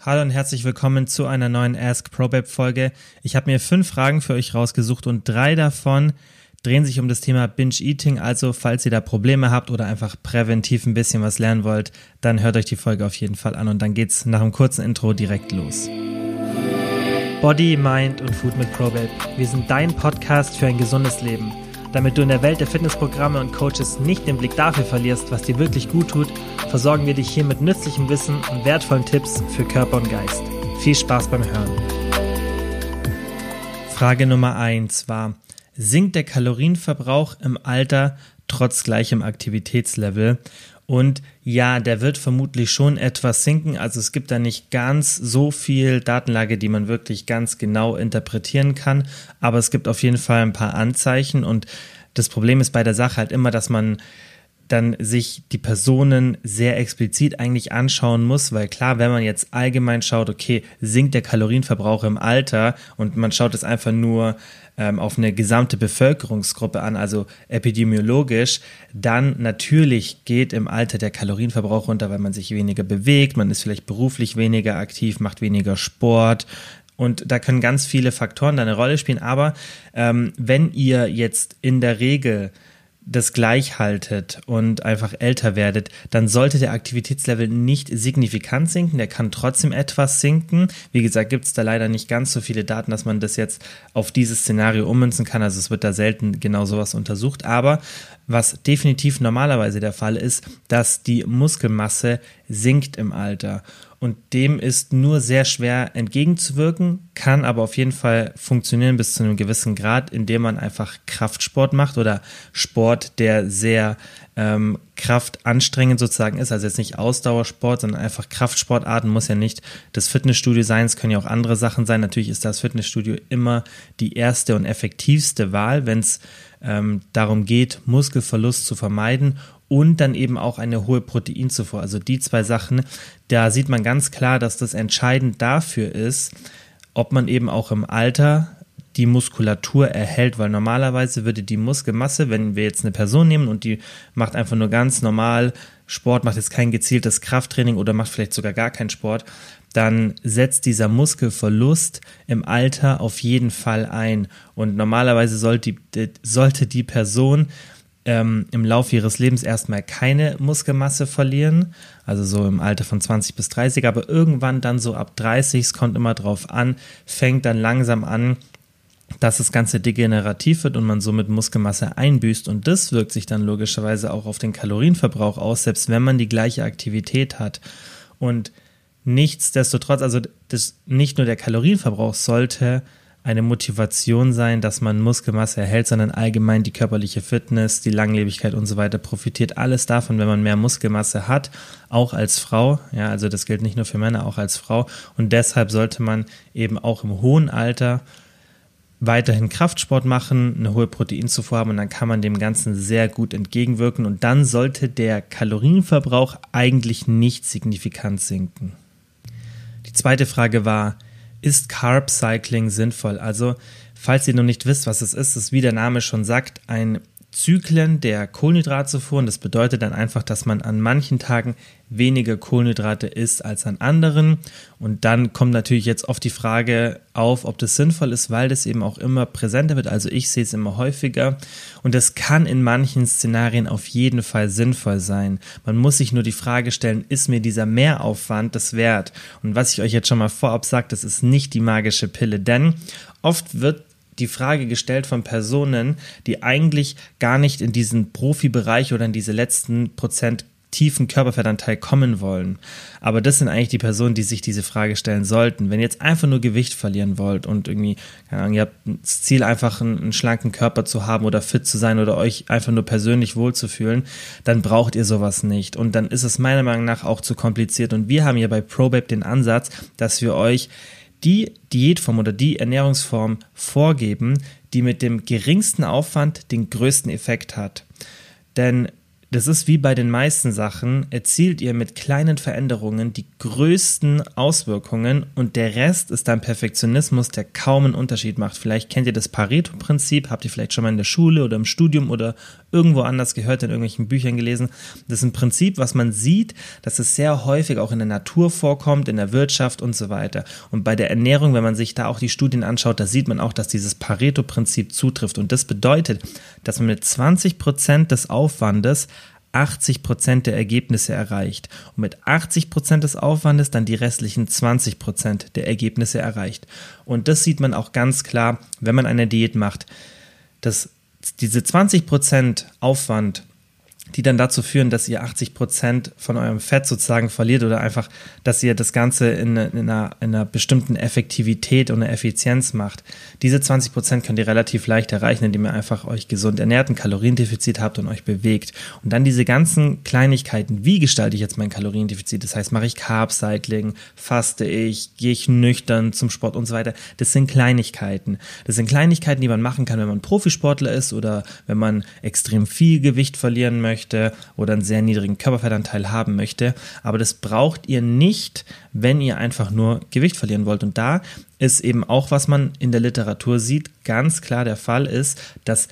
Hallo und herzlich willkommen zu einer neuen Ask ProBab Folge. Ich habe mir fünf Fragen für euch rausgesucht und drei davon drehen sich um das Thema Binge Eating. Also, falls ihr da Probleme habt oder einfach präventiv ein bisschen was lernen wollt, dann hört euch die Folge auf jeden Fall an und dann geht's nach einem kurzen Intro direkt los. Body, Mind und Food mit ProBab. Wir sind dein Podcast für ein gesundes Leben. Damit du in der Welt der Fitnessprogramme und Coaches nicht den Blick dafür verlierst, was dir wirklich gut tut, versorgen wir dich hier mit nützlichem Wissen und wertvollen Tipps für Körper und Geist. Viel Spaß beim Hören. Frage Nummer 1 war, sinkt der Kalorienverbrauch im Alter trotz gleichem Aktivitätslevel? Und ja, der wird vermutlich schon etwas sinken. Also es gibt da nicht ganz so viel Datenlage, die man wirklich ganz genau interpretieren kann. Aber es gibt auf jeden Fall ein paar Anzeichen. Und das Problem ist bei der Sache halt immer, dass man dann sich die Personen sehr explizit eigentlich anschauen muss, weil klar, wenn man jetzt allgemein schaut, okay, sinkt der Kalorienverbrauch im Alter und man schaut es einfach nur ähm, auf eine gesamte Bevölkerungsgruppe an, also epidemiologisch, dann natürlich geht im Alter der Kalorienverbrauch runter, weil man sich weniger bewegt, man ist vielleicht beruflich weniger aktiv, macht weniger Sport, und da können ganz viele Faktoren eine Rolle spielen. Aber ähm, wenn ihr jetzt in der Regel das gleich haltet und einfach älter werdet, dann sollte der Aktivitätslevel nicht signifikant sinken. Der kann trotzdem etwas sinken. Wie gesagt, gibt es da leider nicht ganz so viele Daten, dass man das jetzt auf dieses Szenario ummünzen kann. Also es wird da selten genau sowas untersucht. Aber was definitiv normalerweise der Fall ist, dass die Muskelmasse sinkt im Alter. Und dem ist nur sehr schwer entgegenzuwirken, kann aber auf jeden Fall funktionieren bis zu einem gewissen Grad, indem man einfach Kraftsport macht oder Sport, der sehr ähm, kraftanstrengend sozusagen ist, also jetzt nicht Ausdauersport, sondern einfach Kraftsportarten, muss ja nicht das Fitnessstudio sein, es können ja auch andere Sachen sein. Natürlich ist das Fitnessstudio immer die erste und effektivste Wahl, wenn es ähm, darum geht, Muskelverlust zu vermeiden und dann eben auch eine hohe Proteinzufuhr. Also die zwei Sachen, da sieht man ganz klar, dass das entscheidend dafür ist, ob man eben auch im Alter die Muskulatur erhält, weil normalerweise würde die Muskelmasse, wenn wir jetzt eine Person nehmen und die macht einfach nur ganz normal Sport, macht jetzt kein gezieltes Krafttraining oder macht vielleicht sogar gar keinen Sport, dann setzt dieser Muskelverlust im Alter auf jeden Fall ein. Und normalerweise sollte die, sollte die Person ähm, im Laufe ihres Lebens erstmal keine Muskelmasse verlieren, also so im Alter von 20 bis 30, aber irgendwann dann so ab 30, es kommt immer drauf an, fängt dann langsam an, dass das Ganze degenerativ wird und man somit Muskelmasse einbüßt und das wirkt sich dann logischerweise auch auf den Kalorienverbrauch aus, selbst wenn man die gleiche Aktivität hat. Und nichtsdestotrotz, also das, nicht nur der Kalorienverbrauch sollte eine Motivation sein, dass man Muskelmasse erhält, sondern allgemein die körperliche Fitness, die Langlebigkeit und so weiter profitiert alles davon, wenn man mehr Muskelmasse hat, auch als Frau. Ja, also das gilt nicht nur für Männer, auch als Frau. Und deshalb sollte man eben auch im hohen Alter weiterhin Kraftsport machen, eine hohe Proteinzufuhr haben und dann kann man dem Ganzen sehr gut entgegenwirken und dann sollte der Kalorienverbrauch eigentlich nicht signifikant sinken. Die zweite Frage war, ist Carb Cycling sinnvoll? Also, falls ihr noch nicht wisst, was es ist, ist wie der Name schon sagt, ein Zyklen der Kohlenhydratzufuhr. Und das bedeutet dann einfach, dass man an manchen Tagen weniger Kohlenhydrate isst als an anderen. Und dann kommt natürlich jetzt oft die Frage auf, ob das sinnvoll ist, weil das eben auch immer präsenter wird. Also ich sehe es immer häufiger. Und das kann in manchen Szenarien auf jeden Fall sinnvoll sein. Man muss sich nur die Frage stellen, ist mir dieser Mehraufwand das wert? Und was ich euch jetzt schon mal vorab sage, das ist nicht die magische Pille, denn oft wird die Frage gestellt von Personen, die eigentlich gar nicht in diesen Profibereich oder in diese letzten Prozent tiefen Körperfettanteil kommen wollen. Aber das sind eigentlich die Personen, die sich diese Frage stellen sollten. Wenn ihr jetzt einfach nur Gewicht verlieren wollt und irgendwie, keine Ahnung, ihr habt das Ziel, einfach einen, einen, schlanken Körper zu haben oder fit zu sein oder euch einfach nur persönlich wohlzufühlen, dann braucht ihr sowas nicht. Und dann ist es meiner Meinung nach auch zu kompliziert. Und wir haben hier bei ProBabe den Ansatz, dass wir euch die Diätform oder die Ernährungsform vorgeben, die mit dem geringsten Aufwand den größten Effekt hat. Denn das ist wie bei den meisten Sachen, erzielt ihr mit kleinen Veränderungen die größten Auswirkungen und der Rest ist dann Perfektionismus, der kaum einen Unterschied macht. Vielleicht kennt ihr das Pareto-Prinzip, habt ihr vielleicht schon mal in der Schule oder im Studium oder irgendwo anders gehört, in irgendwelchen Büchern gelesen. Das ist ein Prinzip, was man sieht, dass es sehr häufig auch in der Natur vorkommt, in der Wirtschaft und so weiter. Und bei der Ernährung, wenn man sich da auch die Studien anschaut, da sieht man auch, dass dieses Pareto-Prinzip zutrifft. Und das bedeutet, dass man mit 20 Prozent des Aufwandes 80 Prozent der Ergebnisse erreicht und mit 80 Prozent des Aufwandes dann die restlichen 20 Prozent der Ergebnisse erreicht. Und das sieht man auch ganz klar, wenn man eine Diät macht, dass diese 20 Prozent Aufwand die dann dazu führen, dass ihr 80 Prozent von eurem Fett sozusagen verliert oder einfach, dass ihr das Ganze in, in, einer, in einer, bestimmten Effektivität und Effizienz macht. Diese 20 Prozent könnt ihr relativ leicht erreichen, indem ihr einfach euch gesund ernährt, ein Kaloriendefizit habt und euch bewegt. Und dann diese ganzen Kleinigkeiten, wie gestalte ich jetzt mein Kaloriendefizit? Das heißt, mache ich Carb-Cycling, faste ich, gehe ich nüchtern zum Sport und so weiter. Das sind Kleinigkeiten. Das sind Kleinigkeiten, die man machen kann, wenn man Profisportler ist oder wenn man extrem viel Gewicht verlieren möchte möchte oder einen sehr niedrigen Körperfettanteil haben möchte. Aber das braucht ihr nicht, wenn ihr einfach nur Gewicht verlieren wollt. Und da ist eben auch, was man in der Literatur sieht, ganz klar der Fall ist, dass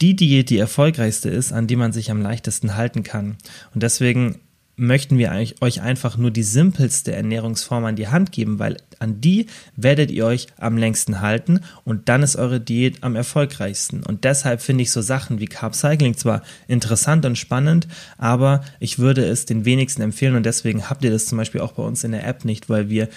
die Diät die erfolgreichste ist, an die man sich am leichtesten halten kann. Und deswegen möchten wir euch einfach nur die simpelste Ernährungsform an die Hand geben, weil an die werdet ihr euch am längsten halten und dann ist eure Diät am erfolgreichsten. Und deshalb finde ich so Sachen wie Carb Cycling zwar interessant und spannend, aber ich würde es den wenigsten empfehlen und deswegen habt ihr das zum Beispiel auch bei uns in der App nicht, weil wir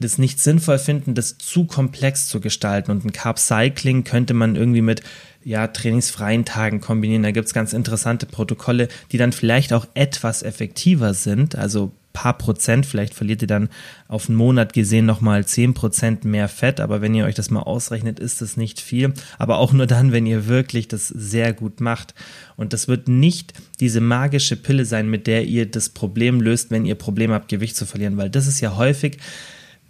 das nicht sinnvoll finden, das zu komplex zu gestalten. Und ein Carb Cycling könnte man irgendwie mit ja, trainingsfreien Tagen kombinieren. Da gibt es ganz interessante Protokolle, die dann vielleicht auch etwas effektiver sind. Also paar Prozent, vielleicht verliert ihr dann auf einen Monat gesehen nochmal zehn Prozent mehr Fett, aber wenn ihr euch das mal ausrechnet, ist das nicht viel. Aber auch nur dann, wenn ihr wirklich das sehr gut macht. Und das wird nicht diese magische Pille sein, mit der ihr das Problem löst, wenn ihr Probleme habt, Gewicht zu verlieren, weil das ist ja häufig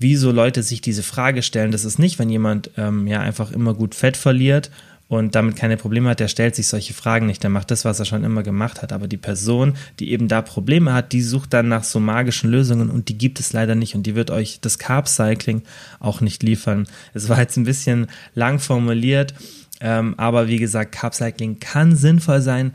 wieso Leute sich diese Frage stellen. Das ist nicht, wenn jemand ähm, ja einfach immer gut Fett verliert und damit keine Probleme hat, der stellt sich solche Fragen nicht, der macht das, was er schon immer gemacht hat. Aber die Person, die eben da Probleme hat, die sucht dann nach so magischen Lösungen und die gibt es leider nicht und die wird euch das Carb Cycling auch nicht liefern. Es war jetzt ein bisschen lang formuliert, ähm, aber wie gesagt, Carb Cycling kann sinnvoll sein,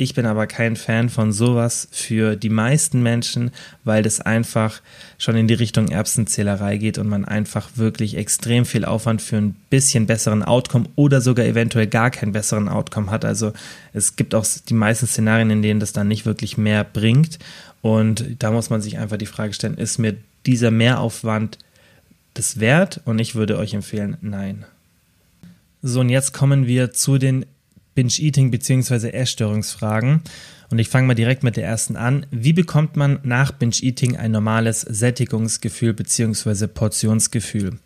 ich bin aber kein Fan von sowas für die meisten Menschen, weil das einfach schon in die Richtung Erbsenzählerei geht und man einfach wirklich extrem viel Aufwand für ein bisschen besseren Outcome oder sogar eventuell gar keinen besseren Outcome hat. Also es gibt auch die meisten Szenarien, in denen das dann nicht wirklich mehr bringt. Und da muss man sich einfach die Frage stellen, ist mir dieser Mehraufwand das wert? Und ich würde euch empfehlen, nein. So, und jetzt kommen wir zu den Binge-Eating bzw. Essstörungsfragen. Und ich fange mal direkt mit der ersten an. Wie bekommt man nach Binge-Eating ein normales Sättigungsgefühl bzw. Portionsgefühl? Und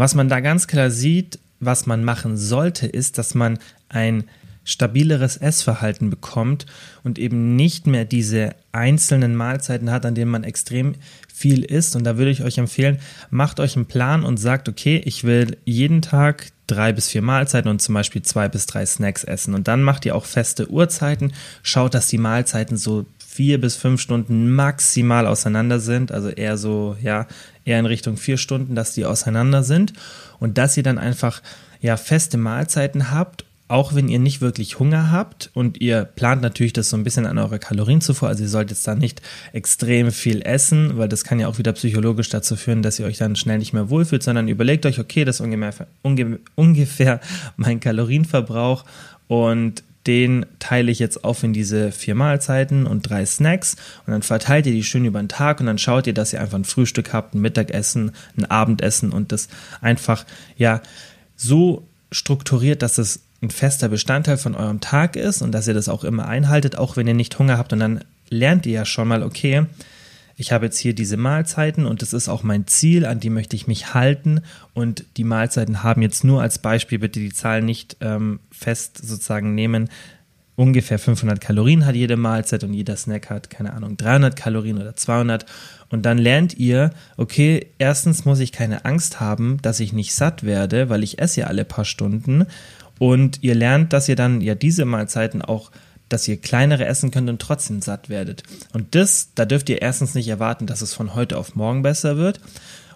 was man da ganz klar sieht, was man machen sollte, ist, dass man ein stabileres Essverhalten bekommt und eben nicht mehr diese einzelnen Mahlzeiten hat, an denen man extrem viel isst. Und da würde ich euch empfehlen, macht euch einen Plan und sagt, okay, ich will jeden Tag drei bis vier Mahlzeiten und zum Beispiel zwei bis drei Snacks essen. Und dann macht ihr auch feste Uhrzeiten. Schaut, dass die Mahlzeiten so vier bis fünf Stunden maximal auseinander sind. Also eher so, ja, eher in Richtung vier Stunden, dass die auseinander sind. Und dass ihr dann einfach, ja, feste Mahlzeiten habt auch wenn ihr nicht wirklich Hunger habt und ihr plant natürlich das so ein bisschen an eure Kalorienzufuhr, also ihr solltet jetzt da nicht extrem viel essen, weil das kann ja auch wieder psychologisch dazu führen, dass ihr euch dann schnell nicht mehr wohlfühlt, sondern überlegt euch, okay, das ist ungefähr, ungefähr mein Kalorienverbrauch und den teile ich jetzt auf in diese vier Mahlzeiten und drei Snacks und dann verteilt ihr die schön über den Tag und dann schaut ihr, dass ihr einfach ein Frühstück habt, ein Mittagessen, ein Abendessen und das einfach ja so strukturiert, dass es ein fester Bestandteil von eurem Tag ist und dass ihr das auch immer einhaltet, auch wenn ihr nicht Hunger habt. Und dann lernt ihr ja schon mal, okay, ich habe jetzt hier diese Mahlzeiten und das ist auch mein Ziel, an die möchte ich mich halten. Und die Mahlzeiten haben jetzt nur als Beispiel, bitte die Zahl nicht ähm, fest sozusagen nehmen, ungefähr 500 Kalorien hat jede Mahlzeit und jeder Snack hat, keine Ahnung, 300 Kalorien oder 200. Und dann lernt ihr, okay, erstens muss ich keine Angst haben, dass ich nicht satt werde, weil ich esse ja alle paar Stunden. Und ihr lernt, dass ihr dann ja diese Mahlzeiten auch, dass ihr kleinere essen könnt und trotzdem satt werdet. Und das, da dürft ihr erstens nicht erwarten, dass es von heute auf morgen besser wird.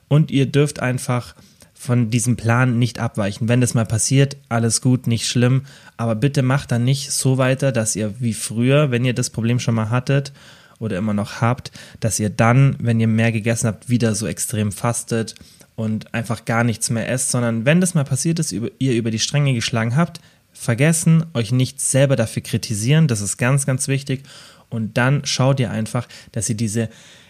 Und ihr dürft einfach von diesem Plan nicht abweichen. Wenn das mal passiert, alles gut, nicht schlimm, aber bitte macht dann nicht so weiter, dass ihr wie früher, wenn ihr das Problem schon mal hattet oder immer noch habt, dass ihr dann, wenn ihr mehr gegessen habt, wieder so extrem fastet und einfach gar nichts mehr esst, sondern wenn das mal passiert ist, ihr über die Stränge geschlagen habt, vergessen, euch nicht selber dafür kritisieren, das ist ganz, ganz wichtig. Und dann schaut ihr einfach, dass ihr diese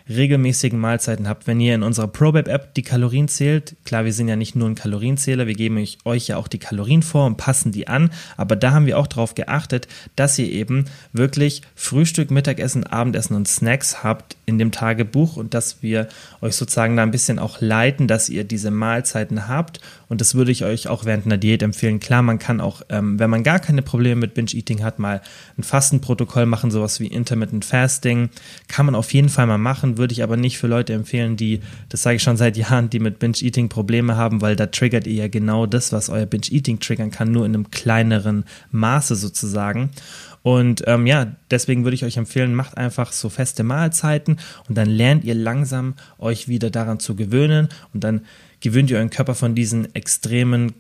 regelmäßigen Mahlzeiten habt. Wenn ihr in unserer ProBab-App die Kalorien zählt, klar, wir sind ja nicht nur ein Kalorienzähler, wir geben euch ja auch die Kalorien vor und passen die an, aber da haben wir auch darauf geachtet, dass ihr eben wirklich Frühstück, Mittagessen, Abendessen und Snacks habt in dem Tagebuch und dass wir euch sozusagen da ein bisschen auch leiten, dass ihr diese Mahlzeiten habt und das würde ich euch auch während einer Diät empfehlen. Klar, man kann auch, ähm, wenn man gar keine Probleme mit Binge-Eating hat, mal ein Fastenprotokoll machen, sowas wie Intermittent Fasting, kann man auf jeden Fall mal machen, würde ich aber nicht für Leute empfehlen, die, das sage ich schon seit Jahren, die mit Binge-Eating Probleme haben, weil da triggert ihr ja genau das, was euer Binge-Eating triggern kann, nur in einem kleineren Maße sozusagen. Und ähm, ja, deswegen würde ich euch empfehlen, macht einfach so feste Mahlzeiten und dann lernt ihr langsam euch wieder daran zu gewöhnen und dann gewöhnt ihr euren Körper von diesen extremen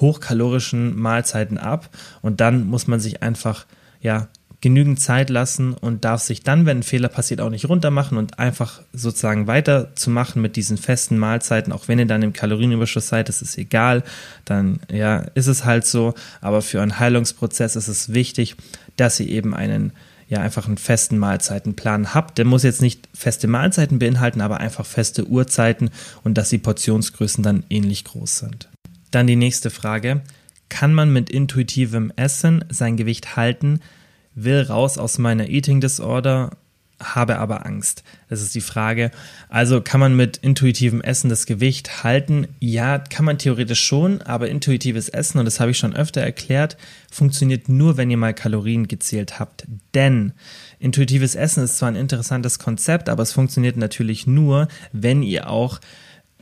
hochkalorischen Mahlzeiten ab. Und dann muss man sich einfach ja genügend Zeit lassen und darf sich dann, wenn ein Fehler passiert, auch nicht runtermachen und einfach sozusagen weiterzumachen mit diesen festen Mahlzeiten, auch wenn ihr dann im Kalorienüberschuss seid, das ist egal, dann ja, ist es halt so, aber für einen Heilungsprozess ist es wichtig, dass ihr eben einen ja einfach einen festen Mahlzeitenplan habt. Der muss jetzt nicht feste Mahlzeiten beinhalten, aber einfach feste Uhrzeiten und dass die Portionsgrößen dann ähnlich groß sind. Dann die nächste Frage. Kann man mit intuitivem Essen sein Gewicht halten, will raus aus meiner Eating Disorder, habe aber Angst. Das ist die Frage. Also kann man mit intuitivem Essen das Gewicht halten? Ja, kann man theoretisch schon, aber intuitives Essen, und das habe ich schon öfter erklärt, funktioniert nur, wenn ihr mal Kalorien gezählt habt. Denn intuitives Essen ist zwar ein interessantes Konzept, aber es funktioniert natürlich nur, wenn ihr auch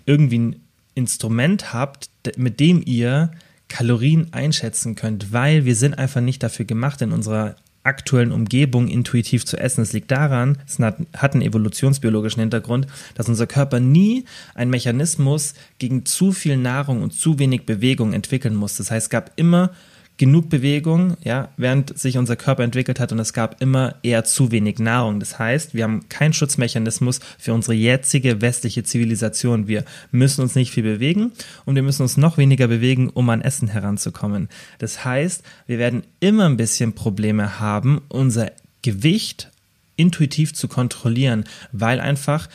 irgendwie ein Instrument habt, mit dem ihr Kalorien einschätzen könnt, weil wir sind einfach nicht dafür gemacht, in unserer aktuellen Umgebung intuitiv zu essen. Es liegt daran, es hat einen evolutionsbiologischen Hintergrund, dass unser Körper nie einen Mechanismus gegen zu viel Nahrung und zu wenig Bewegung entwickeln muss. Das heißt, es gab immer genug Bewegung, ja, während sich unser Körper entwickelt hat und es gab immer eher zu wenig Nahrung. Das heißt, wir haben keinen Schutzmechanismus für unsere jetzige westliche Zivilisation. Wir müssen uns nicht viel bewegen und wir müssen uns noch weniger bewegen, um an Essen heranzukommen. Das heißt, wir werden immer ein bisschen Probleme haben, unser Gewicht intuitiv zu kontrollieren, weil einfach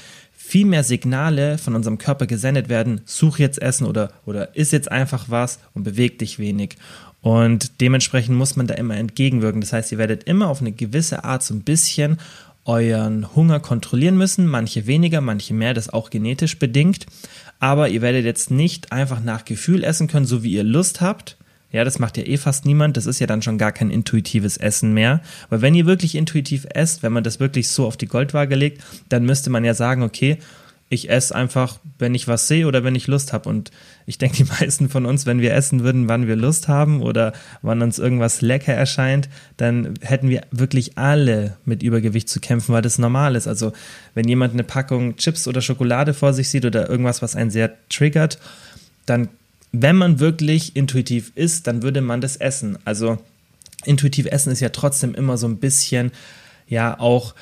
viel mehr Signale von unserem Körper gesendet werden, such jetzt Essen oder, oder iss jetzt einfach was und beweg dich wenig. Und dementsprechend muss man da immer entgegenwirken. Das heißt, ihr werdet immer auf eine gewisse Art so ein bisschen euren Hunger kontrollieren müssen. Manche weniger, manche mehr, das auch genetisch bedingt. Aber ihr werdet jetzt nicht einfach nach Gefühl essen können, so wie ihr Lust habt. Ja, das macht ja eh fast niemand. Das ist ja dann schon gar kein intuitives Essen mehr. Weil wenn ihr wirklich intuitiv esst, wenn man das wirklich so auf die Goldwaage legt, dann müsste man ja sagen, okay, ich esse einfach, wenn ich was sehe oder wenn ich Lust habe. Und ich denke, die meisten von uns, wenn wir essen würden, wann wir Lust haben oder wann uns irgendwas lecker erscheint, dann hätten wir wirklich alle mit Übergewicht zu kämpfen, weil das normal ist. Also wenn jemand eine Packung Chips oder Schokolade vor sich sieht oder irgendwas, was einen sehr triggert, dann, wenn man wirklich intuitiv isst, dann würde man das essen. Also intuitiv essen ist ja trotzdem immer so ein bisschen ja auch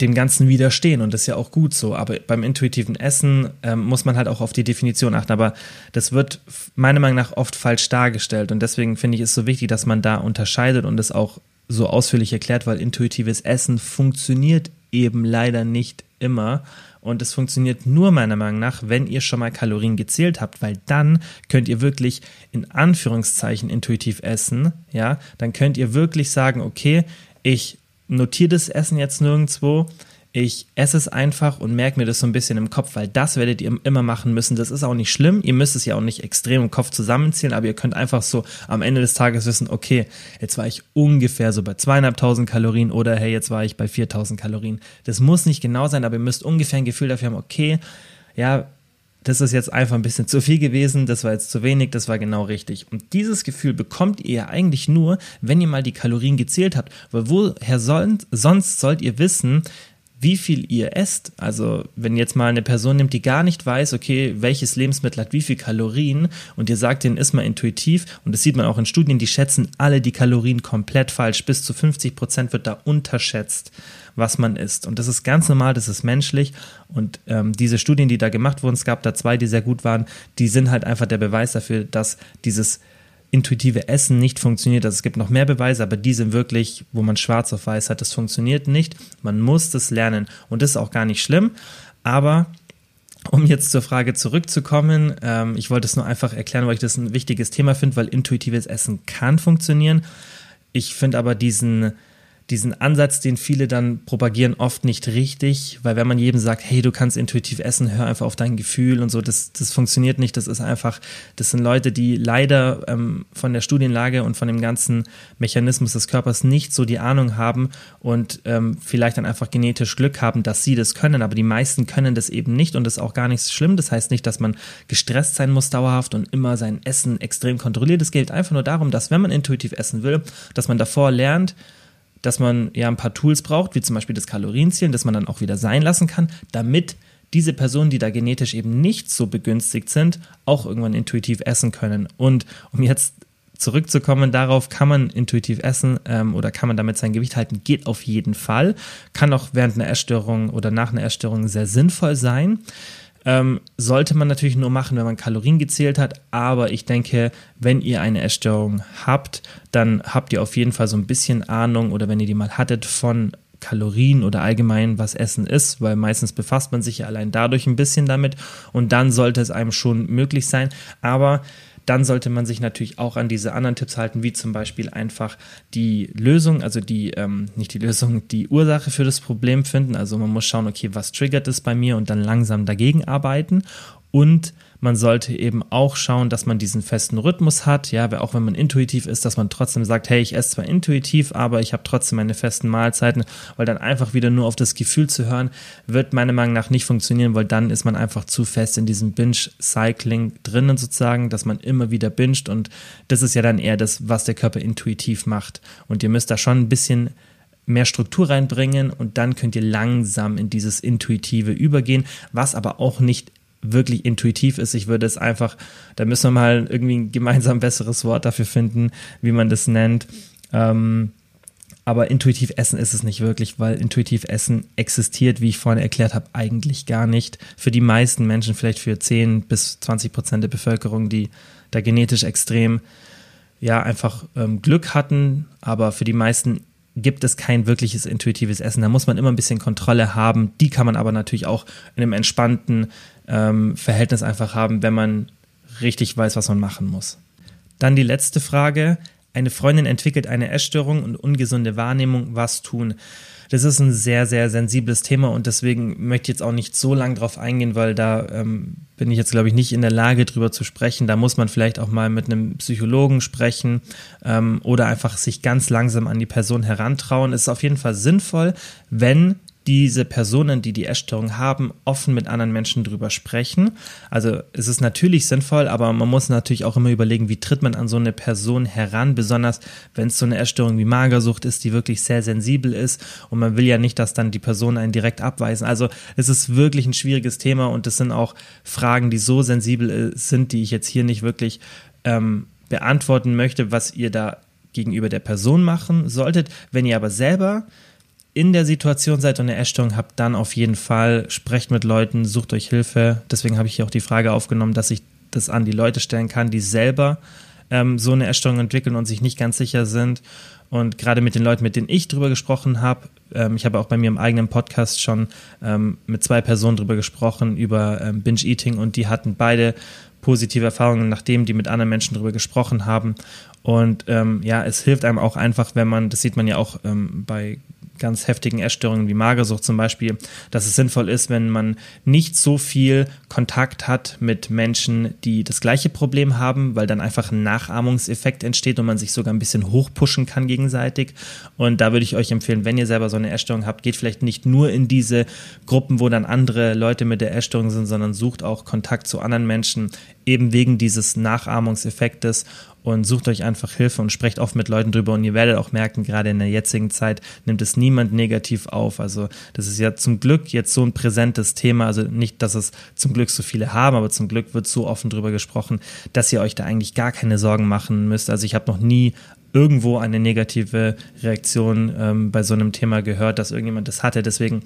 dem Ganzen widerstehen und das ist ja auch gut so. Aber beim intuitiven Essen ähm, muss man halt auch auf die Definition achten. Aber das wird meiner Meinung nach oft falsch dargestellt und deswegen finde ich es so wichtig, dass man da unterscheidet und es auch so ausführlich erklärt, weil intuitives Essen funktioniert eben leider nicht immer. Und es funktioniert nur meiner Meinung nach, wenn ihr schon mal Kalorien gezählt habt, weil dann könnt ihr wirklich in Anführungszeichen intuitiv essen. Ja, dann könnt ihr wirklich sagen, okay, ich notiere das Essen jetzt nirgendwo. Ich esse es einfach und merke mir das so ein bisschen im Kopf, weil das werdet ihr immer machen müssen. Das ist auch nicht schlimm. Ihr müsst es ja auch nicht extrem im Kopf zusammenzählen, aber ihr könnt einfach so am Ende des Tages wissen, okay, jetzt war ich ungefähr so bei zweieinhalbtausend Kalorien oder hey, jetzt war ich bei 4000 Kalorien. Das muss nicht genau sein, aber ihr müsst ungefähr ein Gefühl dafür haben, okay, ja, das ist jetzt einfach ein bisschen zu viel gewesen, das war jetzt zu wenig, das war genau richtig. Und dieses Gefühl bekommt ihr ja eigentlich nur, wenn ihr mal die Kalorien gezählt habt. Weil woher sollen, sonst sollt ihr wissen, wie viel ihr esst. Also wenn jetzt mal eine Person nimmt, die gar nicht weiß, okay, welches Lebensmittel hat wie viel Kalorien und ihr sagt denen, ist mal intuitiv und das sieht man auch in Studien, die schätzen alle die Kalorien komplett falsch. Bis zu 50 Prozent wird da unterschätzt, was man isst. Und das ist ganz normal, das ist menschlich und ähm, diese Studien, die da gemacht wurden, es gab da zwei, die sehr gut waren, die sind halt einfach der Beweis dafür, dass dieses intuitive Essen nicht funktioniert. Also es gibt noch mehr Beweise, aber die sind wirklich, wo man schwarz auf weiß hat, das funktioniert nicht. Man muss das lernen und das ist auch gar nicht schlimm. Aber um jetzt zur Frage zurückzukommen, ähm, ich wollte es nur einfach erklären, weil ich das ein wichtiges Thema finde, weil intuitives Essen kann funktionieren. Ich finde aber diesen diesen Ansatz, den viele dann propagieren, oft nicht richtig, weil wenn man jedem sagt, hey, du kannst intuitiv essen, hör einfach auf dein Gefühl und so, das, das funktioniert nicht. Das ist einfach, das sind Leute, die leider ähm, von der Studienlage und von dem ganzen Mechanismus des Körpers nicht so die Ahnung haben und ähm, vielleicht dann einfach genetisch Glück haben, dass sie das können, aber die meisten können das eben nicht und das ist auch gar nicht schlimm. Das heißt nicht, dass man gestresst sein muss dauerhaft und immer sein Essen extrem kontrolliert. Es geht einfach nur darum, dass wenn man intuitiv essen will, dass man davor lernt, dass man ja ein paar Tools braucht, wie zum Beispiel das Kalorienzählen, das man dann auch wieder sein lassen kann, damit diese Personen, die da genetisch eben nicht so begünstigt sind, auch irgendwann intuitiv essen können. Und um jetzt zurückzukommen darauf, kann man intuitiv essen ähm, oder kann man damit sein Gewicht halten, geht auf jeden Fall. Kann auch während einer Essstörung oder nach einer Essstörung sehr sinnvoll sein. Ähm, sollte man natürlich nur machen, wenn man Kalorien gezählt hat. Aber ich denke, wenn ihr eine Essstörung habt, dann habt ihr auf jeden Fall so ein bisschen Ahnung oder wenn ihr die mal hattet von Kalorien oder allgemein was Essen ist, weil meistens befasst man sich ja allein dadurch ein bisschen damit und dann sollte es einem schon möglich sein. Aber dann sollte man sich natürlich auch an diese anderen Tipps halten, wie zum Beispiel einfach die Lösung, also die, ähm, nicht die Lösung, die Ursache für das Problem finden. Also man muss schauen, okay, was triggert es bei mir und dann langsam dagegen arbeiten und man sollte eben auch schauen, dass man diesen festen Rhythmus hat, ja, auch wenn man intuitiv ist, dass man trotzdem sagt, hey, ich esse zwar intuitiv, aber ich habe trotzdem meine festen Mahlzeiten, weil dann einfach wieder nur auf das Gefühl zu hören, wird meiner Meinung nach nicht funktionieren, weil dann ist man einfach zu fest in diesem Binge-Cycling drinnen sozusagen, dass man immer wieder binget und das ist ja dann eher das, was der Körper intuitiv macht. Und ihr müsst da schon ein bisschen mehr Struktur reinbringen und dann könnt ihr langsam in dieses Intuitive übergehen, was aber auch nicht wirklich intuitiv ist. Ich würde es einfach, da müssen wir mal irgendwie ein gemeinsam besseres Wort dafür finden, wie man das nennt. Ähm, aber intuitiv essen ist es nicht wirklich, weil intuitiv essen existiert, wie ich vorhin erklärt habe, eigentlich gar nicht. Für die meisten Menschen, vielleicht für 10 bis 20 Prozent der Bevölkerung, die da genetisch extrem ja einfach ähm, Glück hatten, aber für die meisten gibt es kein wirkliches intuitives Essen. Da muss man immer ein bisschen Kontrolle haben. Die kann man aber natürlich auch in einem entspannten ähm, Verhältnis einfach haben, wenn man richtig weiß, was man machen muss. Dann die letzte Frage. Eine Freundin entwickelt eine Essstörung und ungesunde Wahrnehmung. Was tun? Das ist ein sehr, sehr sensibles Thema und deswegen möchte ich jetzt auch nicht so lange drauf eingehen, weil da ähm, bin ich jetzt, glaube ich, nicht in der Lage, drüber zu sprechen. Da muss man vielleicht auch mal mit einem Psychologen sprechen ähm, oder einfach sich ganz langsam an die Person herantrauen. Es ist auf jeden Fall sinnvoll, wenn diese Personen, die die Essstörung haben, offen mit anderen Menschen drüber sprechen. Also es ist natürlich sinnvoll, aber man muss natürlich auch immer überlegen, wie tritt man an so eine Person heran, besonders wenn es so eine Essstörung wie Magersucht ist, die wirklich sehr sensibel ist und man will ja nicht, dass dann die Personen einen direkt abweisen. Also es ist wirklich ein schwieriges Thema und es sind auch Fragen, die so sensibel äh, sind, die ich jetzt hier nicht wirklich ähm, beantworten möchte, was ihr da gegenüber der Person machen solltet. Wenn ihr aber selber in der Situation seid und eine Essstörung habt, dann auf jeden Fall sprecht mit Leuten, sucht euch Hilfe. Deswegen habe ich hier auch die Frage aufgenommen, dass ich das an die Leute stellen kann, die selber ähm, so eine Essstörung entwickeln und sich nicht ganz sicher sind. Und gerade mit den Leuten, mit denen ich drüber gesprochen habe, ähm, ich habe auch bei mir im eigenen Podcast schon ähm, mit zwei Personen drüber gesprochen, über ähm, Binge-Eating und die hatten beide positive Erfahrungen, nachdem die mit anderen Menschen drüber gesprochen haben. Und ähm, ja, es hilft einem auch einfach, wenn man, das sieht man ja auch ähm, bei ganz heftigen Essstörungen wie Magersucht zum Beispiel, dass es sinnvoll ist, wenn man nicht so viel Kontakt hat mit Menschen, die das gleiche Problem haben, weil dann einfach ein Nachahmungseffekt entsteht und man sich sogar ein bisschen hochpushen kann gegenseitig. Und da würde ich euch empfehlen, wenn ihr selber so eine Essstörung habt, geht vielleicht nicht nur in diese Gruppen, wo dann andere Leute mit der Essstörung sind, sondern sucht auch Kontakt zu anderen Menschen, eben wegen dieses Nachahmungseffektes und sucht euch einfach Hilfe und sprecht oft mit Leuten drüber und ihr werdet auch merken, gerade in der jetzigen Zeit nimmt es niemand negativ auf. Also das ist ja zum Glück jetzt so ein präsentes Thema, also nicht, dass es zum Glück so viele haben, aber zum Glück wird so offen drüber gesprochen, dass ihr euch da eigentlich gar keine Sorgen machen müsst. Also ich habe noch nie irgendwo eine negative Reaktion ähm, bei so einem Thema gehört, dass irgendjemand das hatte. Deswegen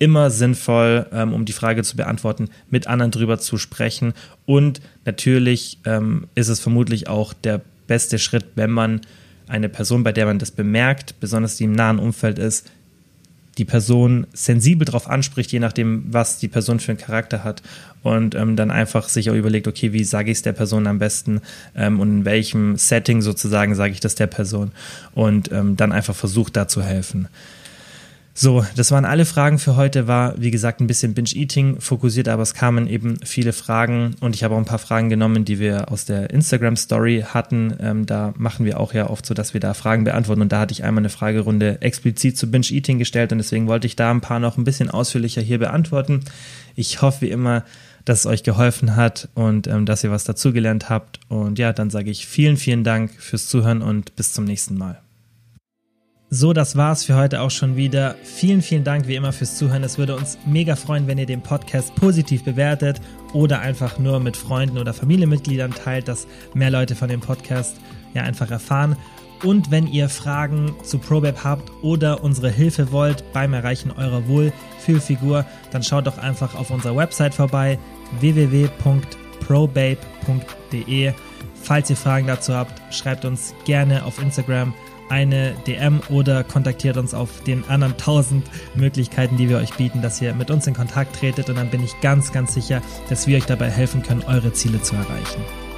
immer sinnvoll, ähm, um die Frage zu beantworten, mit anderen drüber zu sprechen. Und natürlich ähm, ist es vermutlich auch der beste Schritt, wenn man eine Person, bei der man das bemerkt, besonders die im nahen Umfeld ist, die Person sensibel darauf anspricht, je nachdem, was die Person für einen Charakter hat und ähm, dann einfach sich auch überlegt, okay, wie sage ich es der Person am besten ähm, und in welchem Setting sozusagen sage ich das der Person und ähm, dann einfach versucht, da zu helfen. So, das waren alle Fragen für heute. War, wie gesagt, ein bisschen Binge-Eating fokussiert, aber es kamen eben viele Fragen und ich habe auch ein paar Fragen genommen, die wir aus der Instagram-Story hatten. Ähm, da machen wir auch ja oft so, dass wir da Fragen beantworten und da hatte ich einmal eine Fragerunde explizit zu Binge-Eating gestellt und deswegen wollte ich da ein paar noch ein bisschen ausführlicher hier beantworten. Ich hoffe, wie immer, dass es euch geholfen hat und ähm, dass ihr was dazugelernt habt. Und ja, dann sage ich vielen, vielen Dank fürs Zuhören und bis zum nächsten Mal. So, das war's für heute auch schon wieder. Vielen, vielen Dank wie immer fürs Zuhören. Es würde uns mega freuen, wenn ihr den Podcast positiv bewertet oder einfach nur mit Freunden oder Familienmitgliedern teilt, dass mehr Leute von dem Podcast ja einfach erfahren. Und wenn ihr Fragen zu ProBabe habt oder unsere Hilfe wollt beim Erreichen eurer Wohlfühlfigur, dann schaut doch einfach auf unserer Website vorbei www.probabe.de. Falls ihr Fragen dazu habt, schreibt uns gerne auf Instagram eine DM oder kontaktiert uns auf den anderen tausend Möglichkeiten, die wir euch bieten, dass ihr mit uns in Kontakt tretet und dann bin ich ganz, ganz sicher, dass wir euch dabei helfen können, eure Ziele zu erreichen.